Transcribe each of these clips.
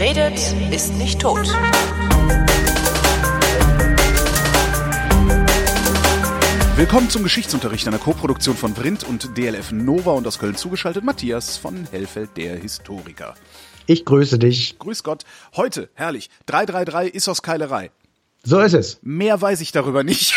Wer redet, ist nicht tot. Willkommen zum Geschichtsunterricht einer Koproduktion von Vrindt und DLF Nova und aus Köln zugeschaltet Matthias von Hellfeld, der Historiker. Ich grüße dich. Grüß Gott. Heute, herrlich, 333 Issos Keilerei. So ist es. Mehr weiß ich darüber nicht.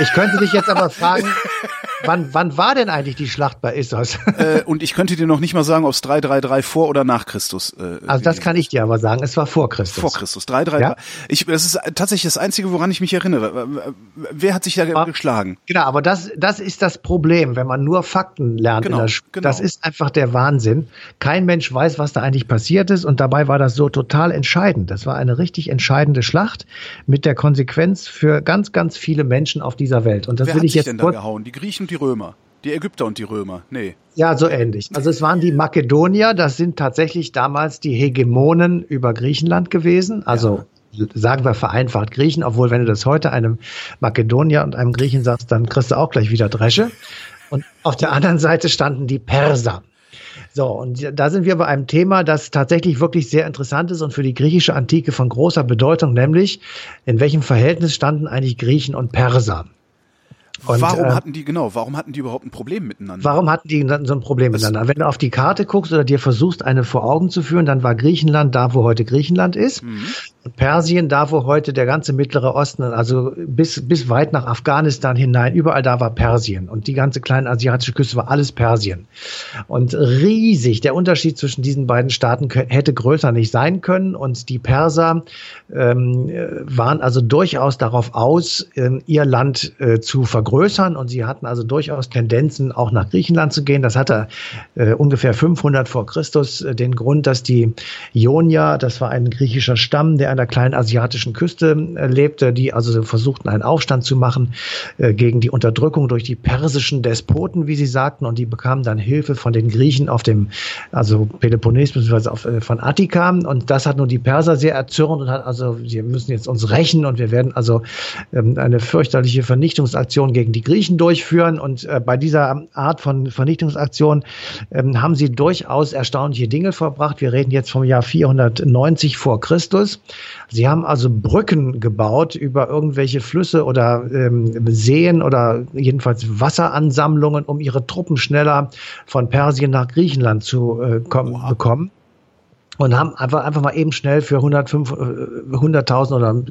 Ich könnte dich jetzt aber fragen, wann, wann war denn eigentlich die Schlacht bei Issos? äh, und ich könnte dir noch nicht mal sagen, ob es 333 vor oder nach Christus. Äh, also das kann ich dir aber sagen, es war vor Christus. Vor Christus, 333. Ja? Ich, das ist tatsächlich das Einzige, woran ich mich erinnere. Wer hat sich da aber, geschlagen? Genau, aber das, das ist das Problem, wenn man nur Fakten lernt genau. Genau. Das ist einfach der Wahnsinn. Kein Mensch weiß, was da eigentlich passiert ist und dabei war das so total entscheidend. Das war eine richtig entscheidende Schlacht mit der Konsequenz für ganz, ganz viele Menschen auf dieser Welt. Und das Wer will hat ich sich jetzt denn da gehauen? Die Griechen und die Römer. Die Ägypter und die Römer. Nee. Ja, so ähnlich. Also es waren die Makedonier, das sind tatsächlich damals die Hegemonen über Griechenland gewesen. Also ja. sagen wir vereinfacht Griechen, obwohl wenn du das heute einem Makedonier und einem Griechen sagst, dann kriegst du auch gleich wieder Dresche. Und auf der anderen Seite standen die Perser. So, und da sind wir bei einem Thema, das tatsächlich wirklich sehr interessant ist und für die griechische Antike von großer Bedeutung, nämlich in welchem Verhältnis standen eigentlich Griechen und Perser? Und, warum äh, hatten die, genau, warum hatten die überhaupt ein Problem miteinander? Warum hatten die so ein Problem das miteinander? Wenn du auf die Karte guckst oder dir versuchst, eine vor Augen zu führen, dann war Griechenland da, wo heute Griechenland ist. Mhm. Und Persien da, wo heute der ganze Mittlere Osten, also bis, bis weit nach Afghanistan hinein, überall da war Persien. Und die ganze kleine asiatische Küste war alles Persien. Und riesig, der Unterschied zwischen diesen beiden Staaten hätte größer nicht sein können. Und die Perser ähm, waren also durchaus darauf aus, äh, ihr Land äh, zu vergrößern. Und sie hatten also durchaus Tendenzen, auch nach Griechenland zu gehen. Das hatte äh, ungefähr 500 vor Christus äh, den Grund, dass die Ionier, das war ein griechischer Stamm, der der kleinen asiatischen Küste äh, lebte, die also versuchten, einen Aufstand zu machen äh, gegen die Unterdrückung durch die persischen Despoten, wie sie sagten. Und die bekamen dann Hilfe von den Griechen auf dem, also Peloponnes bzw. Auf, äh, von Attika. Und das hat nun die Perser sehr erzürnt und hat also, wir müssen jetzt uns rächen und wir werden also ähm, eine fürchterliche Vernichtungsaktion gegen die Griechen durchführen. Und bei dieser Art von Vernichtungsaktion ähm, haben sie durchaus erstaunliche Dinge verbracht. Wir reden jetzt vom Jahr 490 vor Christus. Sie haben also Brücken gebaut über irgendwelche Flüsse oder ähm, Seen oder jedenfalls Wasseransammlungen, um ihre Truppen schneller von Persien nach Griechenland zu äh, kommen, bekommen und haben einfach, einfach mal eben schnell für 100.000 oder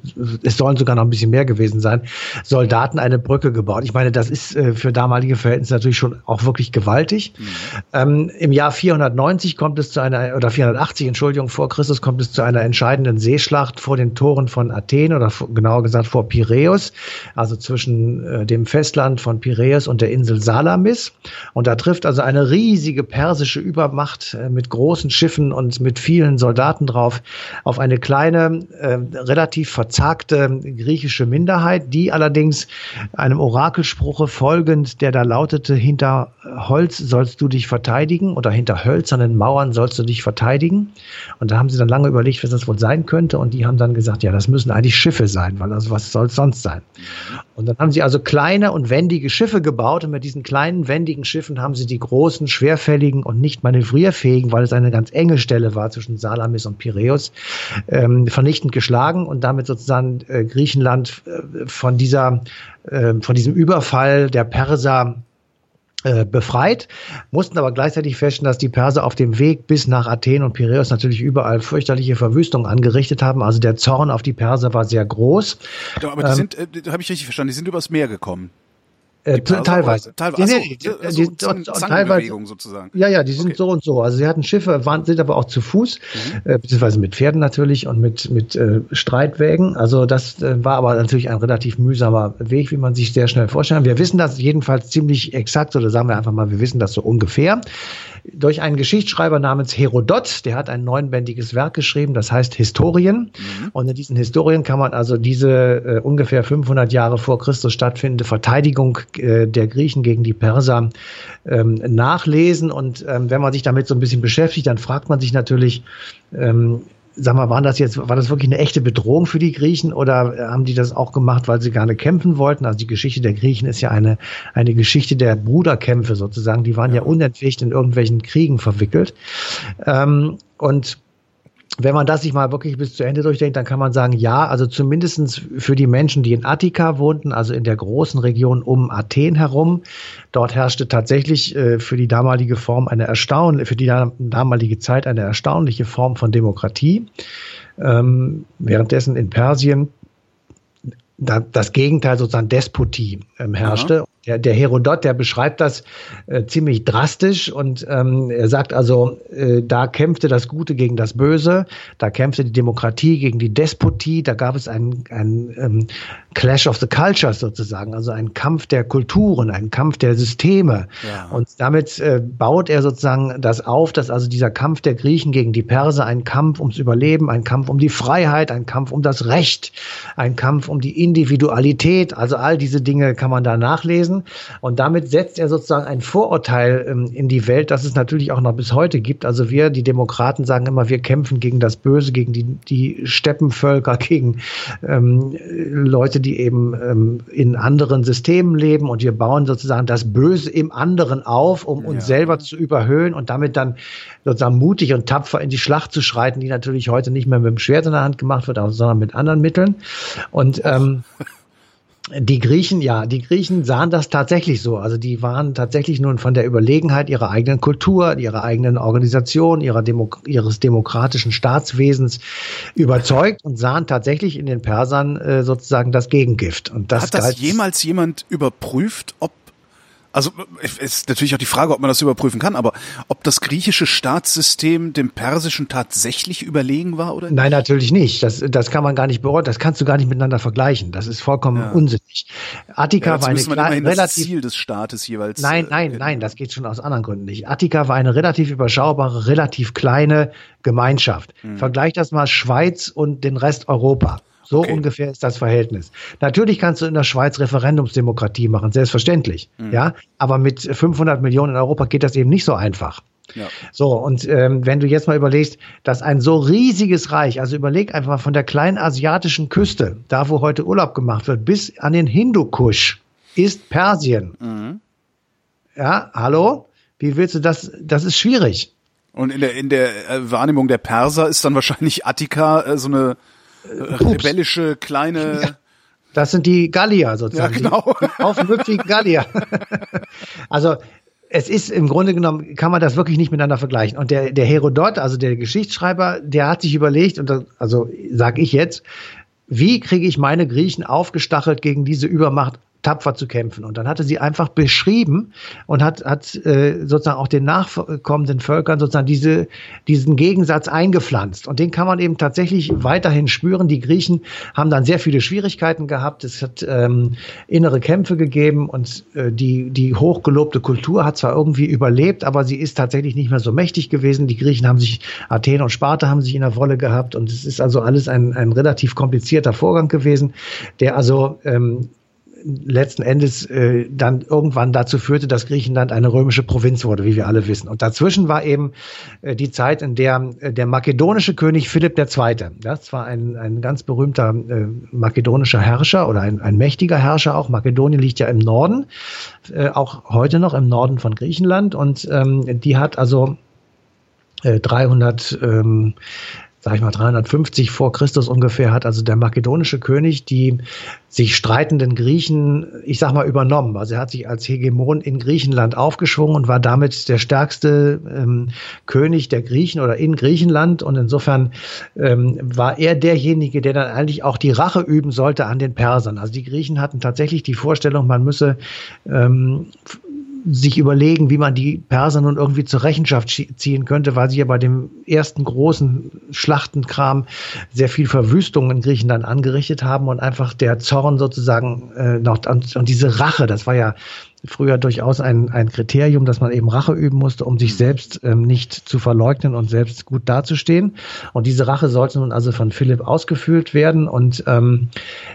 es sollen sogar noch ein bisschen mehr gewesen sein, Soldaten eine Brücke gebaut. Ich meine, das ist äh, für damalige Verhältnisse natürlich schon auch wirklich gewaltig. Mhm. Ähm, Im Jahr 490 kommt es zu einer, oder 480, Entschuldigung, vor Christus kommt es zu einer entscheidenden Seeschlacht vor den Toren von Athen oder genauer gesagt vor Piräus, also zwischen äh, dem Festland von Piräus und der Insel Salamis. Und da trifft also eine riesige persische Übermacht äh, mit großen Schiffen und mit vielen vielen Soldaten drauf, auf eine kleine, äh, relativ verzagte griechische Minderheit, die allerdings einem Orakelspruche folgend, der da lautete, hinter Holz sollst du dich verteidigen oder hinter hölzernen Mauern sollst du dich verteidigen. Und da haben sie dann lange überlegt, was das wohl sein könnte. Und die haben dann gesagt, ja, das müssen eigentlich Schiffe sein, weil also was soll es sonst sein? Und dann haben sie also kleine und wendige Schiffe gebaut und mit diesen kleinen, wendigen Schiffen haben sie die großen, schwerfälligen und nicht manövrierfähigen, weil es eine ganz enge Stelle war zwischen zwischen Salamis und Piräus ähm, vernichtend geschlagen und damit sozusagen äh, Griechenland äh, von dieser äh, von diesem Überfall der Perser äh, befreit, mussten aber gleichzeitig feststellen, dass die Perser auf dem Weg bis nach Athen und Piräus natürlich überall fürchterliche Verwüstungen angerichtet haben. Also der Zorn auf die Perser war sehr groß. aber die ähm, sind, äh, habe ich richtig verstanden, die sind übers Meer gekommen. Äh, teilweise. Teilweise. Nee, nee, also, die, so, teilweise sozusagen. Ja, ja, die sind okay. so und so. Also sie hatten Schiffe, waren, sind aber auch zu Fuß, mhm. äh, beziehungsweise mit Pferden natürlich und mit mit äh, Streitwägen. Also das äh, war aber natürlich ein relativ mühsamer Weg, wie man sich sehr schnell vorstellen. Wir wissen das jedenfalls ziemlich exakt, oder sagen wir einfach mal, wir wissen das so ungefähr durch einen Geschichtsschreiber namens Herodot, der hat ein neunbändiges Werk geschrieben, das heißt Historien. Mhm. Und in diesen Historien kann man also diese äh, ungefähr 500 Jahre vor Christus stattfindende Verteidigung äh, der Griechen gegen die Perser ähm, nachlesen. Und ähm, wenn man sich damit so ein bisschen beschäftigt, dann fragt man sich natürlich, ähm, sag mal, waren das jetzt, war das wirklich eine echte Bedrohung für die Griechen oder haben die das auch gemacht, weil sie gerne kämpfen wollten? Also die Geschichte der Griechen ist ja eine, eine Geschichte der Bruderkämpfe sozusagen. Die waren ja, ja unentwegt in irgendwelchen Kriegen verwickelt. Ähm, und wenn man das sich mal wirklich bis zu Ende durchdenkt, dann kann man sagen, ja, also zumindestens für die Menschen, die in Attika wohnten, also in der großen Region um Athen herum, dort herrschte tatsächlich äh, für die damalige Form eine erstaunliche, für die damalige Zeit eine erstaunliche Form von Demokratie. Ähm, währenddessen in Persien da, das Gegenteil sozusagen Despotie ähm, herrschte. Aha der, der Herodot, der beschreibt das äh, ziemlich drastisch und ähm, er sagt also, äh, da kämpfte das Gute gegen das Böse, da kämpfte die Demokratie gegen die Despotie, da gab es einen, einen ähm, Clash of the Cultures sozusagen, also einen Kampf der Kulturen, einen Kampf der Systeme. Ja. Und damit äh, baut er sozusagen das auf, dass also dieser Kampf der Griechen gegen die Perser ein Kampf ums Überleben, ein Kampf um die Freiheit, ein Kampf um das Recht, ein Kampf um die Individualität, also all diese Dinge kann man da nachlesen lassen. Und damit setzt er sozusagen ein Vorurteil ähm, in die Welt, das es natürlich auch noch bis heute gibt. Also wir, die Demokraten, sagen immer, wir kämpfen gegen das Böse, gegen die, die Steppenvölker, gegen ähm, Leute, die eben ähm, in anderen Systemen leben. Und wir bauen sozusagen das Böse im anderen auf, um uns ja. selber zu überhöhen und damit dann sozusagen mutig und tapfer in die Schlacht zu schreiten, die natürlich heute nicht mehr mit dem Schwert in der Hand gemacht wird, sondern mit anderen Mitteln. Und ähm, die Griechen, ja, die Griechen sahen das tatsächlich so. Also die waren tatsächlich nun von der Überlegenheit ihrer eigenen Kultur, ihrer eigenen Organisation, ihrer Demo ihres demokratischen Staatswesens überzeugt und sahen tatsächlich in den Persern äh, sozusagen das Gegengift. Und das Hat das jemals jemand überprüft, ob also ist natürlich auch die Frage, ob man das überprüfen kann, aber ob das griechische Staatssystem dem persischen tatsächlich überlegen war oder? Nein, natürlich nicht. Das, das kann man gar nicht beurteilen. Das kannst du gar nicht miteinander vergleichen. Das ist vollkommen ja. unsinnig. Attika ja, war eine kleine, relativ Ziel des Staates jeweils. Nein, äh, nein, äh, nein, das geht schon aus anderen Gründen nicht. Attika war eine relativ überschaubare, relativ kleine Gemeinschaft. Mhm. Vergleich das mal Schweiz und den Rest Europa. So okay. ungefähr ist das Verhältnis. Natürlich kannst du in der Schweiz Referendumsdemokratie machen, selbstverständlich. Mhm. Ja, aber mit 500 Millionen in Europa geht das eben nicht so einfach. Ja. So, und ähm, wenn du jetzt mal überlegst, dass ein so riesiges Reich, also überleg einfach mal von der kleinen asiatischen Küste, da wo heute Urlaub gemacht wird, bis an den Hindukusch, ist Persien. Mhm. Ja, hallo? Wie willst du das? Das ist schwierig. Und in der, in der äh, Wahrnehmung der Perser ist dann wahrscheinlich Attika äh, so eine. Rebellische kleine. Ja, das sind die Gallier sozusagen. Ja, genau. Die aufmüpfigen Gallier. also es ist im Grunde genommen, kann man das wirklich nicht miteinander vergleichen. Und der, der Herodot, also der Geschichtsschreiber, der hat sich überlegt, und das, also sag ich jetzt, wie kriege ich meine Griechen aufgestachelt gegen diese Übermacht tapfer zu kämpfen. Und dann hatte sie einfach beschrieben und hat, hat äh, sozusagen auch den nachkommenden Völkern sozusagen diese, diesen Gegensatz eingepflanzt. Und den kann man eben tatsächlich weiterhin spüren. Die Griechen haben dann sehr viele Schwierigkeiten gehabt. Es hat ähm, innere Kämpfe gegeben und äh, die, die hochgelobte Kultur hat zwar irgendwie überlebt, aber sie ist tatsächlich nicht mehr so mächtig gewesen. Die Griechen haben sich, Athen und Sparta haben sich in der Wolle gehabt und es ist also alles ein, ein relativ komplizierter Vorgang gewesen, der also ähm, letzten Endes äh, dann irgendwann dazu führte, dass Griechenland eine römische Provinz wurde, wie wir alle wissen. Und dazwischen war eben äh, die Zeit, in der äh, der makedonische König Philipp II., das war ein, ein ganz berühmter äh, makedonischer Herrscher oder ein, ein mächtiger Herrscher auch. Makedonien liegt ja im Norden, äh, auch heute noch im Norden von Griechenland. Und ähm, die hat also 300 äh, ähm, sag ich mal, 350 vor Christus ungefähr hat also der makedonische König die sich streitenden Griechen, ich sag mal, übernommen. Also er hat sich als Hegemon in Griechenland aufgeschwungen und war damit der stärkste ähm, König der Griechen oder in Griechenland. Und insofern ähm, war er derjenige, der dann eigentlich auch die Rache üben sollte an den Persern. Also die Griechen hatten tatsächlich die Vorstellung, man müsse ähm, sich überlegen, wie man die Perser nun irgendwie zur Rechenschaft ziehen könnte, weil sie ja bei dem ersten großen Schlachtenkram sehr viel Verwüstung in Griechenland angerichtet haben und einfach der Zorn sozusagen äh, noch und, und diese Rache, das war ja früher durchaus ein, ein Kriterium, dass man eben Rache üben musste, um sich selbst ähm, nicht zu verleugnen und selbst gut dazustehen. Und diese Rache sollte nun also von Philipp ausgeführt werden. Und ähm,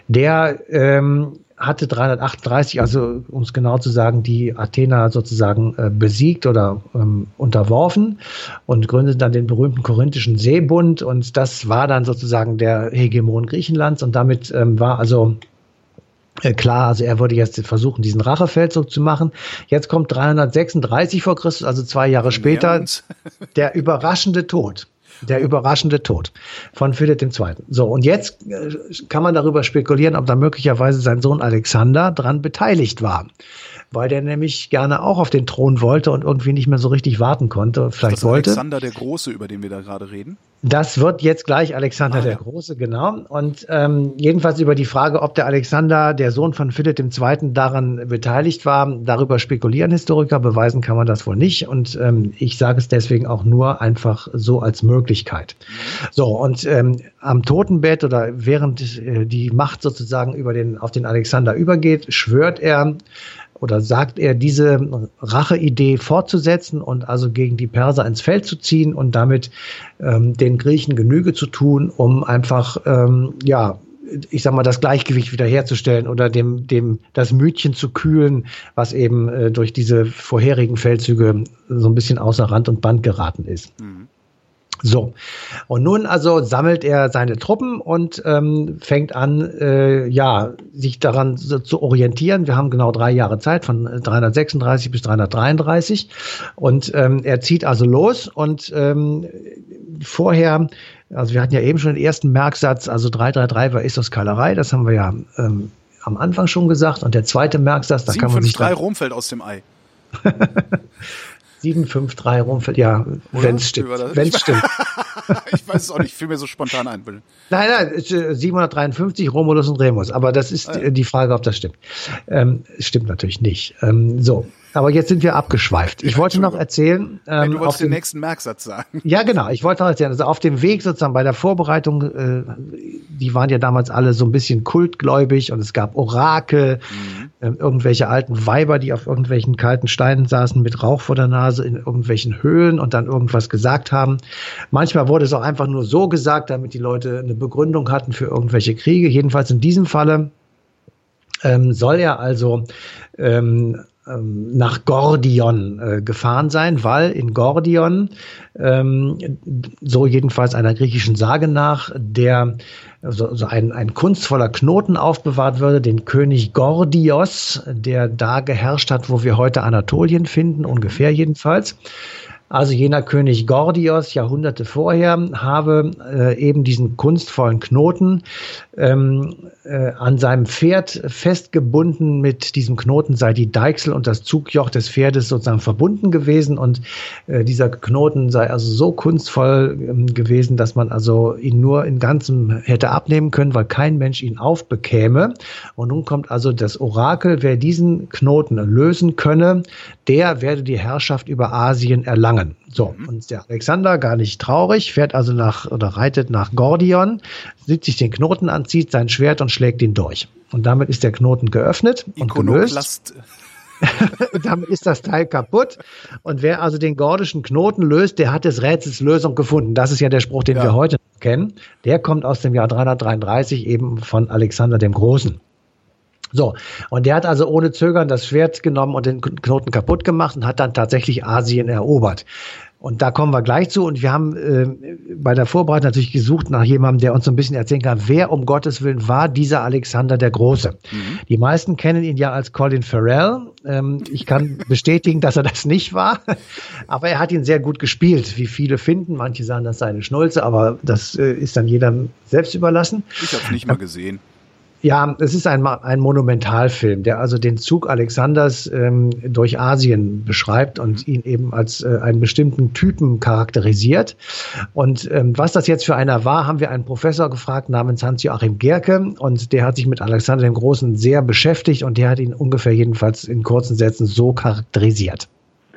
der ähm, hatte 338, also um es genau zu sagen, die Athener sozusagen äh, besiegt oder ähm, unterworfen und gründete dann den berühmten Korinthischen Seebund und das war dann sozusagen der Hegemon Griechenlands und damit ähm, war also äh, klar, also er würde jetzt versuchen, diesen Rachefeldzug zu machen. Jetzt kommt 336 vor Christus, also zwei Jahre später, der überraschende Tod. Der überraschende Tod von Philipp II. So, und jetzt äh, kann man darüber spekulieren, ob da möglicherweise sein Sohn Alexander dran beteiligt war weil der nämlich gerne auch auf den Thron wollte und irgendwie nicht mehr so richtig warten konnte. Vielleicht ist das wollte. Alexander der Große, über den wir da gerade reden? Das wird jetzt gleich Alexander ah, der ja. Große, genau. Und ähm, jedenfalls über die Frage, ob der Alexander, der Sohn von Philipp II., daran beteiligt war, darüber spekulieren Historiker, beweisen kann man das wohl nicht. Und ähm, ich sage es deswegen auch nur einfach so als Möglichkeit. So, und ähm, am Totenbett oder während äh, die Macht sozusagen über den, auf den Alexander übergeht, schwört er, oder sagt er, diese Racheidee fortzusetzen und also gegen die Perser ins Feld zu ziehen und damit ähm, den Griechen Genüge zu tun, um einfach, ähm, ja, ich sag mal, das Gleichgewicht wiederherzustellen oder dem, dem das Mütchen zu kühlen, was eben äh, durch diese vorherigen Feldzüge so ein bisschen außer Rand und Band geraten ist. Mhm. So, und nun also sammelt er seine Truppen und ähm, fängt an, äh, ja, sich daran so, zu orientieren. Wir haben genau drei Jahre Zeit, von 336 bis 333. Und ähm, er zieht also los und ähm, vorher, also wir hatten ja eben schon den ersten Merksatz, also 333 war Istos Keilerei, das haben wir ja ähm, am Anfang schon gesagt. Und der zweite Merksatz, da 7, kann man 5, sich. 3 Rom fällt aus dem Ei. 753 rumfällt, ja, wenn es stimmt. Wenn es stimmt. ich weiß es auch nicht, fiel mir so spontan ein. Nein, nein, 753 äh, Romulus und Remus, aber das ist ah, die Frage, ob das stimmt. Ähm, stimmt natürlich nicht. Ähm, so, aber jetzt sind wir abgeschweift. Ich wollte noch erzählen. Ähm, du wolltest den, den, nächsten Merksatz sagen. Ja, genau. Ich wollte noch erzählen. Also auf dem Weg sozusagen bei der Vorbereitung, äh, die waren ja damals alle so ein bisschen kultgläubig und es gab Orakel, mhm. Äh, irgendwelche alten Weiber, die auf irgendwelchen kalten Steinen saßen mit Rauch vor der Nase in irgendwelchen Höhlen und dann irgendwas gesagt haben. Manchmal wurde es auch einfach nur so gesagt, damit die Leute eine Begründung hatten für irgendwelche Kriege. Jedenfalls in diesem Falle ähm, soll er also ähm, ähm, nach Gordion äh, gefahren sein, weil in Gordion, ähm, so jedenfalls einer griechischen Sage nach, der so, so ein, ein kunstvoller Knoten aufbewahrt würde, den König Gordios, der da geherrscht hat, wo wir heute Anatolien finden, ungefähr jedenfalls. Also jener König Gordios Jahrhunderte vorher habe äh, eben diesen kunstvollen Knoten ähm, äh, an seinem Pferd festgebunden. Mit diesem Knoten sei die Deichsel und das Zugjoch des Pferdes sozusagen verbunden gewesen und äh, dieser Knoten sei also so kunstvoll ähm, gewesen, dass man also ihn nur in ganzem hätte abnehmen können, weil kein Mensch ihn aufbekäme. Und nun kommt also das Orakel, wer diesen Knoten lösen könne, der werde die Herrschaft über Asien erlangen. So, mhm. und der Alexander, gar nicht traurig, fährt also nach oder reitet nach Gordion, sieht sich den Knoten an, zieht sein Schwert und schlägt ihn durch. Und damit ist der Knoten geöffnet und gelöst. und damit ist das Teil kaputt. Und wer also den gordischen Knoten löst, der hat des Rätsels Lösung gefunden. Das ist ja der Spruch, den ja. wir heute kennen. Der kommt aus dem Jahr 333 eben von Alexander dem Großen. So, und der hat also ohne Zögern das Schwert genommen und den Knoten kaputt gemacht und hat dann tatsächlich Asien erobert. Und da kommen wir gleich zu. Und wir haben äh, bei der Vorbereitung natürlich gesucht nach jemandem, der uns so ein bisschen erzählen kann, wer um Gottes Willen war dieser Alexander der Große. Mhm. Die meisten kennen ihn ja als Colin Farrell. Ähm, ich kann bestätigen, dass er das nicht war. Aber er hat ihn sehr gut gespielt, wie viele finden. Manche sagen, das sei eine Schnulze, aber das äh, ist dann jedem selbst überlassen. Ich habe es nicht mal gesehen. Ja, es ist ein, ein Monumentalfilm, der also den Zug Alexanders ähm, durch Asien beschreibt und ihn eben als äh, einen bestimmten Typen charakterisiert. Und ähm, was das jetzt für einer war, haben wir einen Professor gefragt namens Hans-Joachim Gerke und der hat sich mit Alexander dem Großen sehr beschäftigt und der hat ihn ungefähr jedenfalls in kurzen Sätzen so charakterisiert.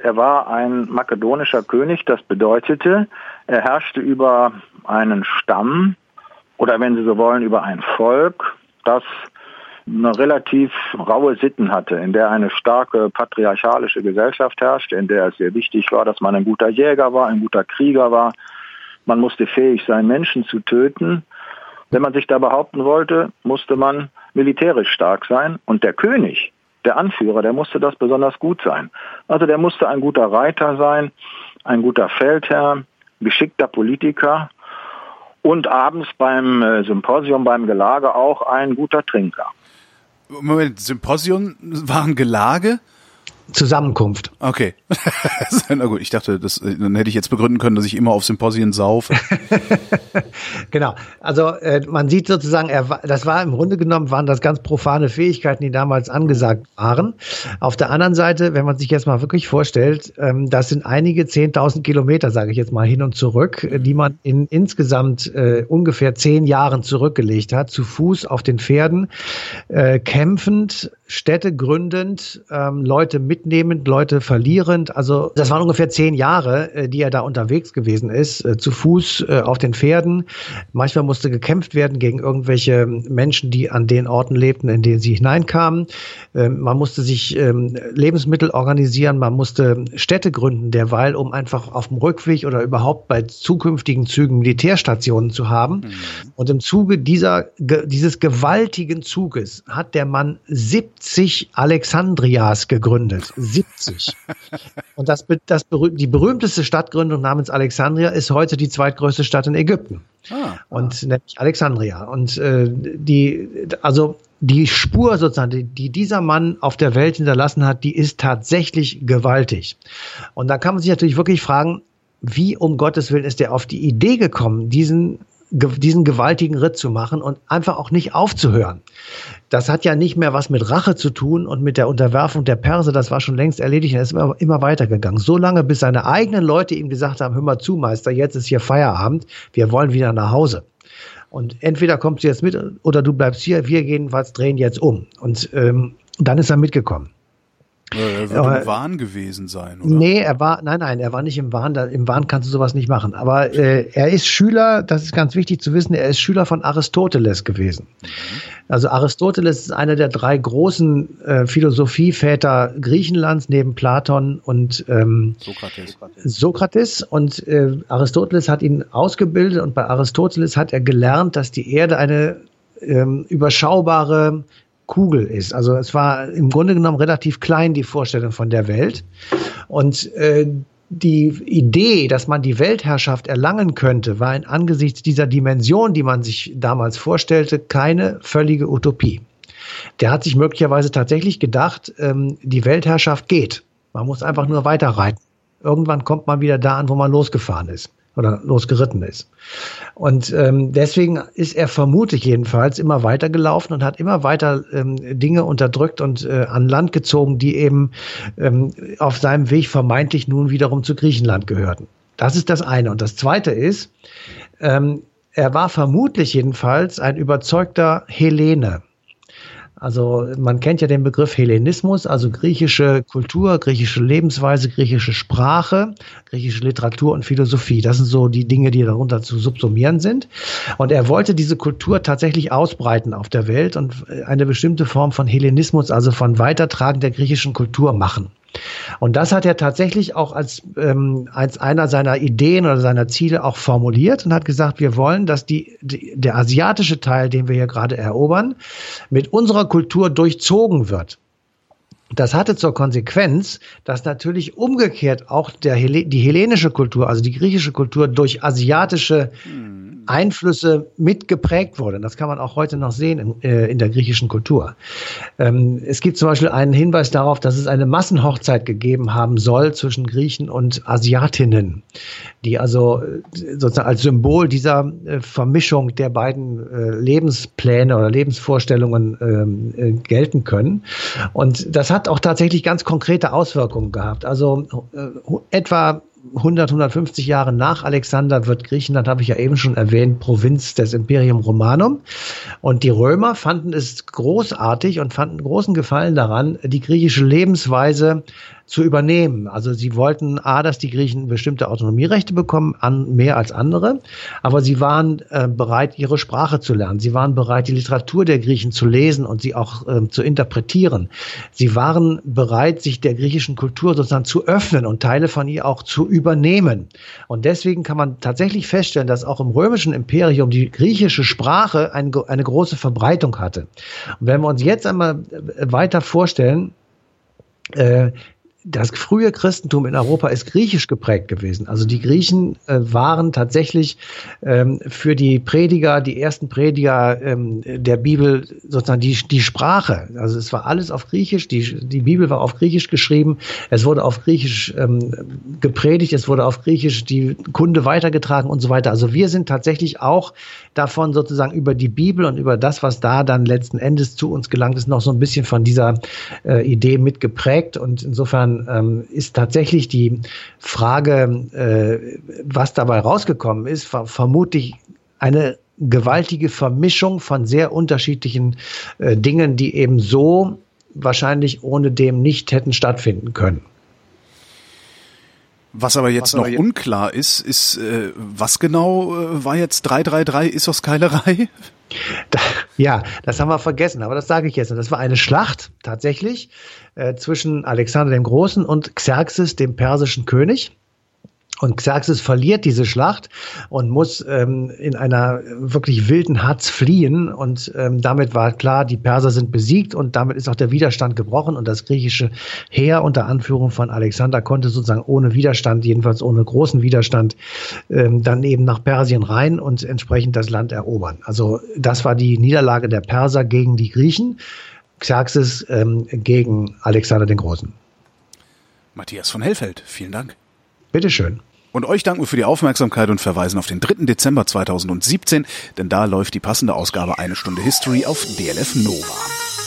Er war ein makedonischer König, das bedeutete, er herrschte über einen Stamm oder wenn Sie so wollen, über ein Volk, das eine relativ raue Sitten hatte, in der eine starke patriarchalische Gesellschaft herrschte, in der es sehr wichtig war, dass man ein guter Jäger war, ein guter Krieger war. Man musste fähig sein, Menschen zu töten. Wenn man sich da behaupten wollte, musste man militärisch stark sein. Und der König, der Anführer, der musste das besonders gut sein. Also der musste ein guter Reiter sein, ein guter Feldherr, geschickter Politiker und abends beim äh, Symposium, beim Gelage auch ein guter Trinker. Moment, Symposium war ein Gelage? Zusammenkunft. Okay. Na gut, ich dachte, das, dann hätte ich jetzt begründen können, dass ich immer auf Symposien saufe. genau. Also äh, man sieht sozusagen, er, das war im Grunde genommen, waren das ganz profane Fähigkeiten, die damals angesagt waren. Auf der anderen Seite, wenn man sich jetzt mal wirklich vorstellt, ähm, das sind einige 10.000 Kilometer, sage ich jetzt mal, hin und zurück, die man in insgesamt äh, ungefähr zehn Jahren zurückgelegt hat, zu Fuß auf den Pferden, äh, kämpfend, Städte gründend, ähm, Leute mitnehmend, Leute verlierend. Also das waren ungefähr zehn Jahre, äh, die er da unterwegs gewesen ist, äh, zu Fuß äh, auf den Pferden. Manchmal musste gekämpft werden gegen irgendwelche Menschen, die an den Orten lebten, in denen sie hineinkamen. Ähm, man musste sich ähm, Lebensmittel organisieren, man musste Städte gründen, derweil, um einfach auf dem Rückweg oder überhaupt bei zukünftigen Zügen Militärstationen zu haben. Mhm. Und im Zuge dieser, dieses gewaltigen Zuges hat der Mann 70 Alexandrias gegründet. 70. Und das, das, die berühmteste Stadtgründung namens Alexandria ist heute die zweitgrößte Stadt in Ägypten. Ah, und ah. nämlich Alexandria. Und äh, die, also die Spur sozusagen, die, die dieser Mann auf der Welt hinterlassen hat, die ist tatsächlich gewaltig. Und da kann man sich natürlich wirklich fragen, wie um Gottes Willen ist er auf die Idee gekommen, diesen diesen gewaltigen Ritt zu machen und einfach auch nicht aufzuhören. Das hat ja nicht mehr was mit Rache zu tun und mit der Unterwerfung der Perse, das war schon längst erledigt, er ist immer, immer weitergegangen. So lange, bis seine eigenen Leute ihm gesagt haben, hör mal zu, Meister, jetzt ist hier Feierabend, wir wollen wieder nach Hause. Und entweder kommst du jetzt mit oder du bleibst hier, wir jedenfalls drehen jetzt um. Und ähm, dann ist er mitgekommen. Er wird im Wahn gewesen sein, oder? Nee, er war, nein, nein, er war nicht im Wahn. Da, Im Wahn kannst du sowas nicht machen. Aber äh, er ist Schüler, das ist ganz wichtig zu wissen, er ist Schüler von Aristoteles gewesen. Mhm. Also Aristoteles ist einer der drei großen äh, Philosophieväter Griechenlands neben Platon und ähm, Sokrates. Sokrates. Und äh, Aristoteles hat ihn ausgebildet und bei Aristoteles hat er gelernt, dass die Erde eine ähm, überschaubare Kugel ist. Also es war im Grunde genommen relativ klein, die Vorstellung von der Welt. Und äh, die Idee, dass man die Weltherrschaft erlangen könnte, war in angesichts dieser Dimension, die man sich damals vorstellte, keine völlige Utopie. Der hat sich möglicherweise tatsächlich gedacht, ähm, die Weltherrschaft geht. Man muss einfach nur weiterreiten. Irgendwann kommt man wieder da an, wo man losgefahren ist oder losgeritten ist. Und ähm, deswegen ist er vermutlich jedenfalls immer weiter gelaufen und hat immer weiter ähm, Dinge unterdrückt und äh, an Land gezogen, die eben ähm, auf seinem Weg vermeintlich nun wiederum zu Griechenland gehörten. Das ist das eine. Und das zweite ist, ähm, er war vermutlich jedenfalls ein überzeugter Hellene. Also man kennt ja den Begriff Hellenismus, also griechische Kultur, griechische Lebensweise, griechische Sprache, griechische Literatur und Philosophie. Das sind so die Dinge, die darunter zu subsumieren sind. Und er wollte diese Kultur tatsächlich ausbreiten auf der Welt und eine bestimmte Form von Hellenismus, also von Weitertragen der griechischen Kultur machen. Und das hat er tatsächlich auch als, ähm, als einer seiner Ideen oder seiner Ziele auch formuliert und hat gesagt, wir wollen, dass die, die, der asiatische Teil, den wir hier gerade erobern, mit unserer Kultur durchzogen wird. Das hatte zur Konsequenz, dass natürlich umgekehrt auch der, die hellenische Kultur, also die griechische Kultur durch asiatische hm Einflüsse mitgeprägt wurde. Das kann man auch heute noch sehen in, äh, in der griechischen Kultur. Ähm, es gibt zum Beispiel einen Hinweis darauf, dass es eine Massenhochzeit gegeben haben soll zwischen Griechen und Asiatinnen, die also äh, sozusagen als Symbol dieser äh, Vermischung der beiden äh, Lebenspläne oder Lebensvorstellungen ähm, äh, gelten können. Und das hat auch tatsächlich ganz konkrete Auswirkungen gehabt. Also äh, etwa 100, 150 Jahre nach Alexander wird Griechenland, habe ich ja eben schon erwähnt, Provinz des Imperium Romanum. Und die Römer fanden es großartig und fanden großen Gefallen daran, die griechische Lebensweise zu übernehmen. Also sie wollten A, dass die Griechen bestimmte Autonomierechte bekommen, an, mehr als andere, aber sie waren äh, bereit, ihre Sprache zu lernen. Sie waren bereit, die Literatur der Griechen zu lesen und sie auch äh, zu interpretieren. Sie waren bereit, sich der griechischen Kultur sozusagen zu öffnen und Teile von ihr auch zu übernehmen. Und deswegen kann man tatsächlich feststellen, dass auch im römischen Imperium die griechische Sprache eine, eine große Verbreitung hatte. Und wenn wir uns jetzt einmal äh, weiter vorstellen, äh, das frühe Christentum in Europa ist griechisch geprägt gewesen. Also die Griechen äh, waren tatsächlich ähm, für die Prediger, die ersten Prediger ähm, der Bibel sozusagen die, die Sprache. Also es war alles auf Griechisch, die, die Bibel war auf Griechisch geschrieben, es wurde auf Griechisch ähm, gepredigt, es wurde auf Griechisch die Kunde weitergetragen und so weiter. Also wir sind tatsächlich auch davon sozusagen über die Bibel und über das, was da dann letzten Endes zu uns gelangt ist, noch so ein bisschen von dieser äh, Idee mitgeprägt. Und insofern ähm, ist tatsächlich die Frage, äh, was dabei rausgekommen ist, ver vermutlich eine gewaltige Vermischung von sehr unterschiedlichen äh, Dingen, die eben so wahrscheinlich ohne dem nicht hätten stattfinden können. Was aber jetzt was noch jetzt unklar ist, ist, äh, was genau äh, war jetzt 333 Issos Keilerei? Da, ja, das haben wir vergessen, aber das sage ich jetzt. Das war eine Schlacht tatsächlich äh, zwischen Alexander dem Großen und Xerxes, dem persischen König. Und Xerxes verliert diese Schlacht und muss ähm, in einer wirklich wilden Hatz fliehen. Und ähm, damit war klar, die Perser sind besiegt und damit ist auch der Widerstand gebrochen. Und das griechische Heer unter Anführung von Alexander konnte sozusagen ohne Widerstand, jedenfalls ohne großen Widerstand, ähm, dann eben nach Persien rein und entsprechend das Land erobern. Also das war die Niederlage der Perser gegen die Griechen. Xerxes ähm, gegen Alexander den Großen. Matthias von Hellfeld, vielen Dank. Bitteschön. Und euch danken wir für die Aufmerksamkeit und verweisen auf den 3. Dezember 2017, denn da läuft die passende Ausgabe Eine Stunde History auf DLF Nova.